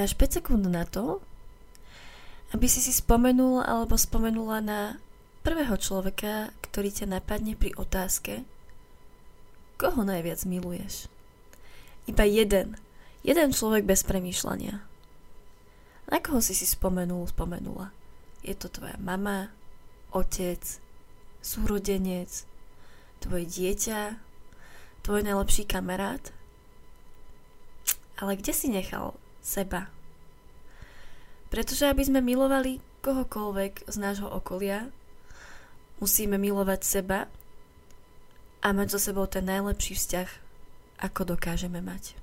Máš 5 sekúnd na to, aby si si spomenul alebo spomenula na prvého človeka, ktorý ťa napadne pri otázke, koho najviac miluješ. Iba jeden. Jeden človek bez premýšľania. Na koho si si spomenul, spomenula? Je to tvoja mama, otec, súrodenec, tvoje dieťa, tvoj najlepší kamarát? Ale kde si nechal seba. Pretože aby sme milovali kohokoľvek z nášho okolia, musíme milovať seba a mať so sebou ten najlepší vzťah, ako dokážeme mať.